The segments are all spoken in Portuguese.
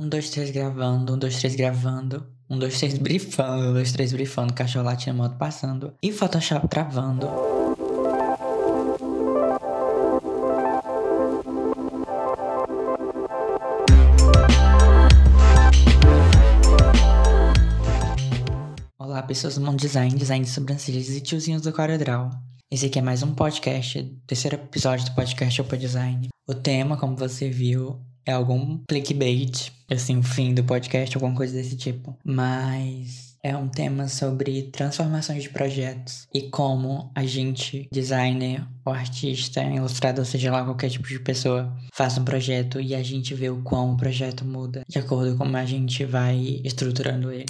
Um, dois, três gravando, um, dois, três gravando. Um, dois, três brifando, um, dois, três brifando, cachorro latindo, moto passando. E Photoshop travando. Olá, pessoas do mundo design, design de sobrancelhas e tiozinhos do CorelDRAW. Esse aqui é mais um podcast, terceiro episódio do podcast Open Design. O tema, como você viu, é algum clickbait, assim, o fim do podcast, alguma coisa desse tipo. Mas é um tema sobre transformações de projetos e como a gente, designer, ou artista, ilustrador, seja lá qualquer tipo de pessoa, faz um projeto e a gente vê o quão o projeto muda de acordo com como a gente vai estruturando ele.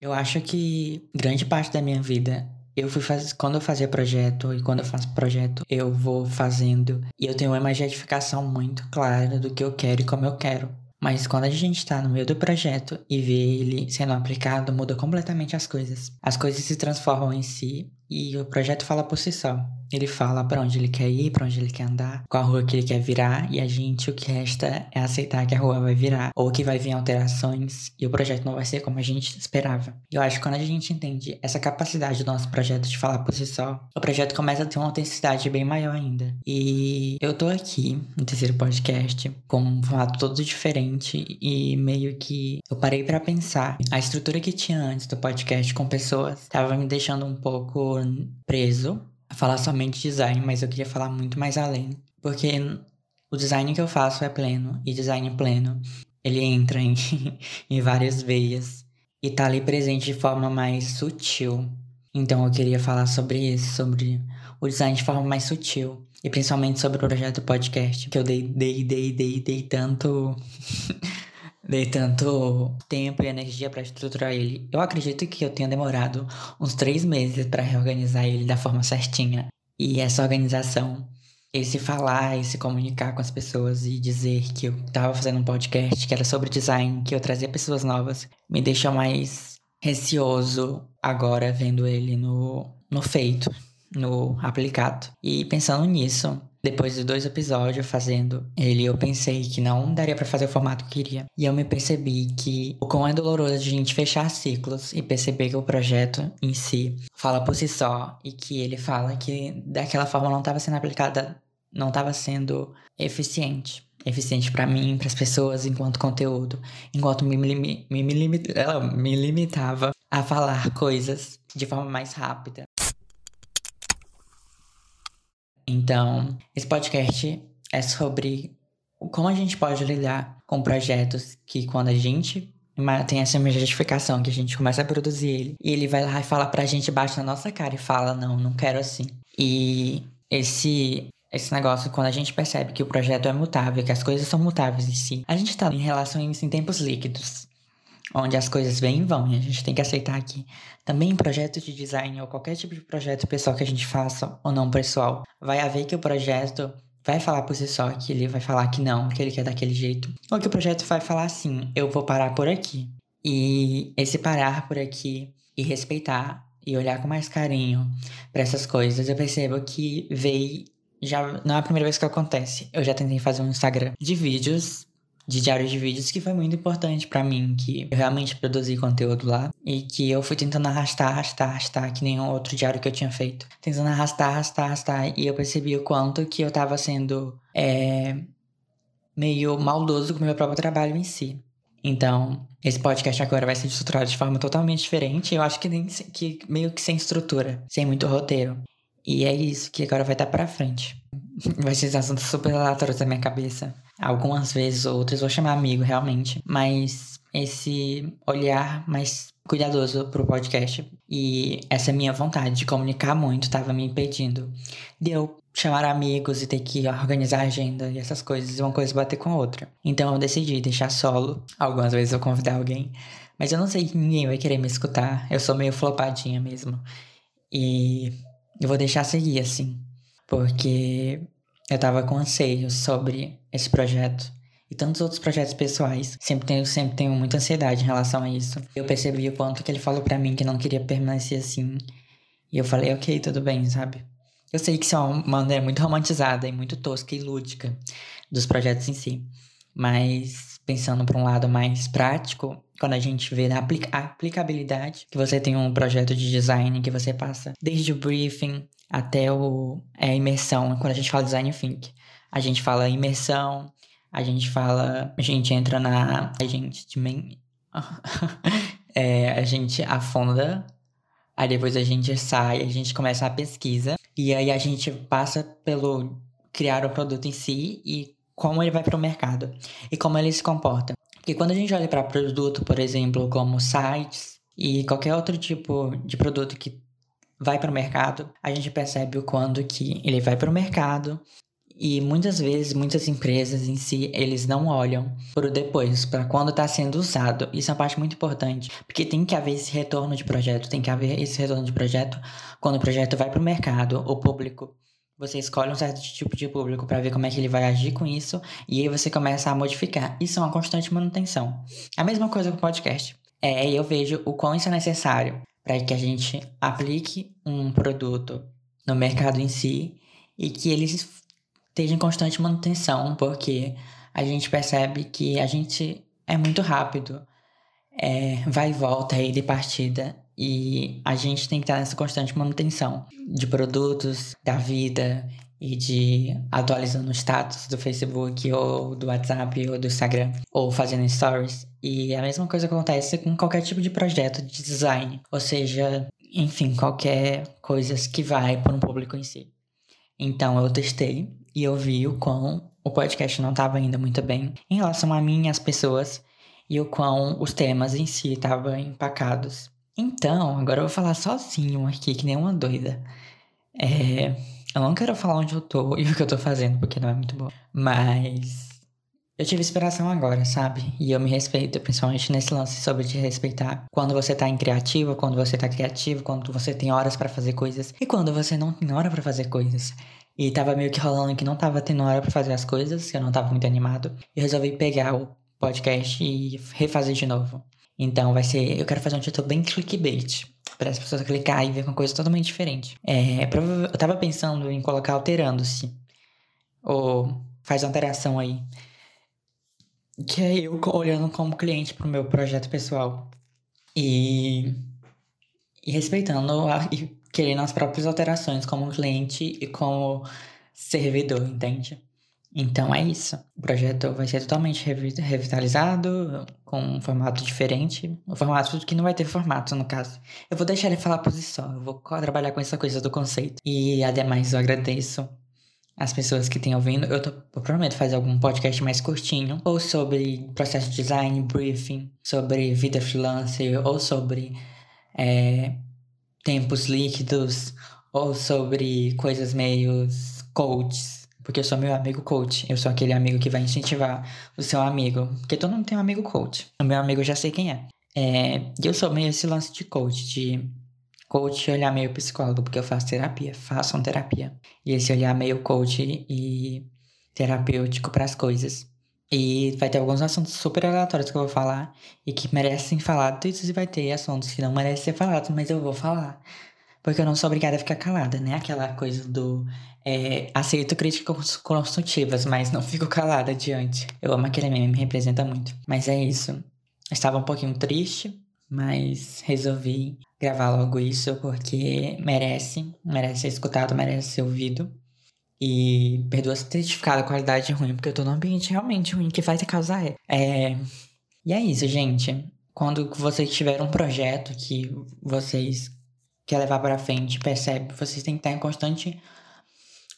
Eu acho que grande parte da minha vida eu fui fazer, quando eu fazia projeto e quando eu faço projeto, eu vou fazendo e eu tenho uma imaginificação muito clara do que eu quero e como eu quero. Mas quando a gente está no meio do projeto e vê ele sendo aplicado, muda completamente as coisas. As coisas se transformam em si e o projeto fala por si só. Ele fala para onde ele quer ir, para onde ele quer andar, qual a rua que ele quer virar, e a gente o que resta é aceitar que a rua vai virar, ou que vai vir alterações e o projeto não vai ser como a gente esperava. Eu acho que quando a gente entende essa capacidade do nosso projeto de falar por si só, o projeto começa a ter uma autenticidade bem maior ainda. E eu tô aqui no terceiro podcast com um formato todo diferente e meio que eu parei para pensar. A estrutura que tinha antes do podcast com pessoas estava me deixando um pouco preso a falar somente design, mas eu queria falar muito mais além. Porque o design que eu faço é pleno, e design pleno, ele entra em, em várias veias e tá ali presente de forma mais sutil. Então eu queria falar sobre isso, sobre o design de forma mais sutil. E principalmente sobre o projeto podcast, que eu dei, dei, dei, dei, dei tanto. dei tanto tempo e energia para estruturar ele. Eu acredito que eu tenha demorado uns três meses para reorganizar ele da forma certinha. E essa organização, esse falar e se comunicar com as pessoas e dizer que eu estava fazendo um podcast que era sobre design, que eu trazia pessoas novas, me deixa mais receoso agora vendo ele no, no feito, no aplicado. E pensando nisso, depois de dois episódios fazendo ele, eu pensei que não daria para fazer o formato que queria. E eu me percebi que o quão é doloroso a gente fechar ciclos e perceber que o projeto em si fala por si só e que ele fala que daquela forma não estava sendo aplicada, não estava sendo eficiente eficiente para mim, para as pessoas, enquanto conteúdo, enquanto me, me, me, me, limitava a falar coisas de forma mais rápida. Então, esse podcast é sobre como a gente pode lidar com projetos que quando a gente tem essa justificação que a gente começa a produzir ele e ele vai lá e fala pra gente, bate na nossa cara e fala, não, não quero assim. E esse esse negócio, quando a gente percebe que o projeto é mutável, que as coisas são mutáveis em si, a gente tá em relações em tempos líquidos onde as coisas vêm e vão, e a gente tem que aceitar que também em projetos de design ou qualquer tipo de projeto pessoal que a gente faça ou não pessoal, vai haver que o projeto vai falar por si só que ele vai falar que não, que ele quer daquele jeito, ou que o projeto vai falar assim, eu vou parar por aqui. E esse parar por aqui e respeitar e olhar com mais carinho para essas coisas, eu percebo que veio já não é a primeira vez que acontece. Eu já tentei fazer um Instagram de vídeos de diário de vídeos que foi muito importante para mim, que eu realmente produzi conteúdo lá e que eu fui tentando arrastar, arrastar, arrastar, que nenhum outro diário que eu tinha feito. Tentando arrastar, arrastar, arrastar e eu percebi o quanto que eu tava sendo é, meio maldoso com o meu próprio trabalho em si. Então, esse podcast agora vai ser estruturado de forma totalmente diferente. Eu acho que, nem, que meio que sem estrutura, sem muito roteiro. E é isso que agora vai dar pra frente. Vai ser assuntos super aleatórios da minha cabeça. Algumas vezes, outras vou chamar amigo, realmente. Mas esse olhar mais cuidadoso pro podcast e essa minha vontade de comunicar muito estava me impedindo de eu chamar amigos e ter que organizar agenda e essas coisas, uma coisa bater com a outra. Então eu decidi deixar solo. Algumas vezes eu convidar alguém, mas eu não sei que ninguém vai querer me escutar. Eu sou meio flopadinha mesmo. E eu vou deixar seguir assim, porque eu tava com anseio sobre esse projeto e tantos outros projetos pessoais. Sempre tenho, sempre tenho muita ansiedade em relação a isso. Eu percebi o quanto que ele falou para mim que não queria permanecer assim. E eu falei, ok, tudo bem, sabe? Eu sei que isso é uma maneira muito romantizada e muito tosca e lúdica dos projetos em si. Mas pensando para um lado mais prático, quando a gente vê aplica aplicabilidade, que você tem um projeto de design que você passa desde o briefing até o, é, imersão, quando a gente fala design think. A gente fala imersão, a gente fala, a gente entra na, a gente é, a gente afunda, aí depois a gente sai, a gente começa a pesquisa e aí a gente passa pelo criar o produto em si e como ele vai para o mercado e como ele se comporta. Porque quando a gente olha para produto, por exemplo, como sites e qualquer outro tipo de produto que vai para o mercado, a gente percebe o quando que ele vai para o mercado e muitas vezes, muitas empresas em si, eles não olham para o depois, para quando está sendo usado. Isso é uma parte muito importante, porque tem que haver esse retorno de projeto, tem que haver esse retorno de projeto quando o projeto vai para o mercado, o público você escolhe um certo tipo de público para ver como é que ele vai agir com isso e aí você começa a modificar. Isso é uma constante manutenção. A mesma coisa com o podcast. É, eu vejo o quão isso é necessário para que a gente aplique um produto no mercado em si e que ele esteja em constante manutenção, porque a gente percebe que a gente é muito rápido, é, vai e volta aí de partida e a gente tem que estar nessa constante manutenção de produtos, da vida e de atualizando o status do Facebook ou do WhatsApp ou do Instagram ou fazendo stories. E a mesma coisa acontece com qualquer tipo de projeto de design, ou seja, enfim, qualquer coisa que vai para um público em si. Então eu testei e eu vi o quão o podcast não estava ainda muito bem em relação a mim e as pessoas e o quão os temas em si estavam empacados então, agora eu vou falar sozinho aqui, que nem uma doida. É, eu não quero falar onde eu tô e o que eu tô fazendo, porque não é muito bom. Mas eu tive inspiração agora, sabe? E eu me respeito, principalmente nesse lance sobre te respeitar. Quando você tá criativo, quando você tá criativo, quando você tem horas para fazer coisas e quando você não tem hora para fazer coisas. E tava meio que rolando que não tava tendo hora para fazer as coisas, eu não tava muito animado. E resolvi pegar o podcast e refazer de novo. Então vai ser. Eu quero fazer um título bem clickbait. Para as pessoas clicar e ver uma coisa totalmente diferente. É, eu tava pensando em colocar alterando-se. Ou faz alteração aí. Que é eu olhando como cliente pro meu projeto pessoal. E. E respeitando a, e querendo as próprias alterações como cliente e como servidor, entende? Então é isso. O projeto vai ser totalmente revitalizado, com um formato diferente. O formato que não vai ter formato, no caso. Eu vou deixar ele falar por si só. Eu vou trabalhar com essa coisa do conceito. E ademais, eu agradeço as pessoas que têm ouvindo. Eu, tô, eu prometo fazer algum podcast mais curtinho. Ou sobre processo de design, briefing, sobre vida freelancer, ou sobre é, tempos líquidos, ou sobre coisas meio coaches porque eu sou meu amigo coach. Eu sou aquele amigo que vai incentivar o seu amigo. Porque todo mundo tem um amigo coach. O meu amigo eu já sei quem é. é eu sou meio esse lance de coach, de coach olhar meio psicólogo, porque eu faço terapia. Façam terapia. E esse olhar meio coach e terapêutico para as coisas. E vai ter alguns assuntos super aleatórios que eu vou falar e que merecem falar. E vai ter assuntos que não merecem ser falados, mas eu vou falar. Porque eu não sou obrigada a ficar calada, né? Aquela coisa do é, aceito críticas construtivas, mas não fico calada diante. Eu amo aquele meme, me representa muito. Mas é isso. Estava um pouquinho triste, mas resolvi gravar logo isso porque merece, merece ser escutado, merece ser ouvido. E perdoa se ter ficado a qualidade ruim, porque eu tô num ambiente realmente ruim que vai te causar. É. E é isso, gente. Quando vocês tiverem um projeto que vocês quer levar para frente, percebe, vocês têm que estar em constante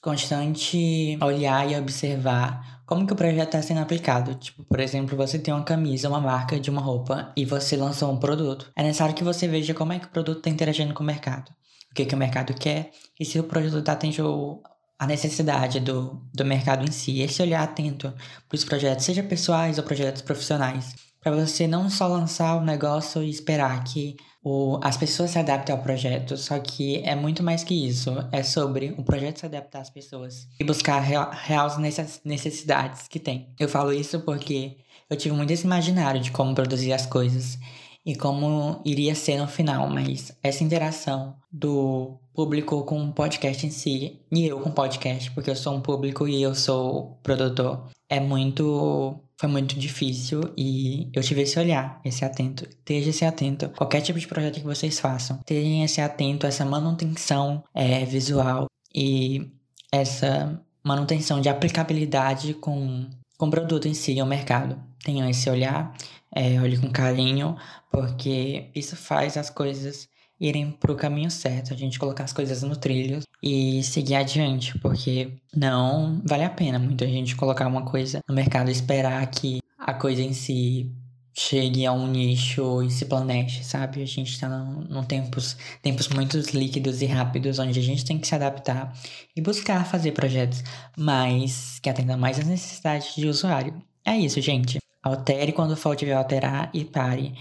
constante olhar e observar como que o projeto está sendo aplicado. Tipo, por exemplo, você tem uma camisa, uma marca de uma roupa e você lançou um produto. É necessário que você veja como é que o produto está interagindo com o mercado. O que, que o mercado quer e se o produto está atendendo a necessidade do, do mercado em si. Esse olhar atento para os projetos, seja pessoais ou projetos profissionais. Para você não só lançar o negócio e esperar que o, as pessoas se adaptam ao projeto, só que é muito mais que isso. É sobre o projeto se adaptar às pessoas e buscar real, reais necessidades que tem. Eu falo isso porque eu tive muito esse imaginário de como produzir as coisas. e como iria ser no final, mas essa interação do público com o podcast em si e eu com o podcast, porque eu sou um público e eu sou produtor, é muito foi muito difícil e eu tive esse olhar, esse atento. Esteja esse atento. Qualquer tipo de projeto que vocês façam, tenham esse atento, essa manutenção é, visual e essa manutenção de aplicabilidade com, com o produto em si, o mercado. Tenham esse olhar, é, olhe com carinho, porque isso faz as coisas irem para o caminho certo, a gente colocar as coisas no trilho e seguir adiante, porque não vale a pena muito a gente colocar uma coisa no mercado e esperar que a coisa em si chegue a um nicho e se planeje, sabe? A gente está num, num tempos, tempos muito líquidos e rápidos, onde a gente tem que se adaptar e buscar fazer projetos mais que atendam mais às necessidades de usuário. É isso, gente. Altere quando for tiver alterar e pare.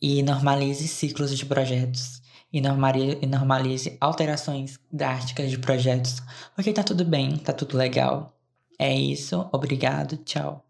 E normalize ciclos de projetos e normalize alterações drásticas de projetos, porque tá tudo bem, tá tudo legal. É isso, obrigado, tchau.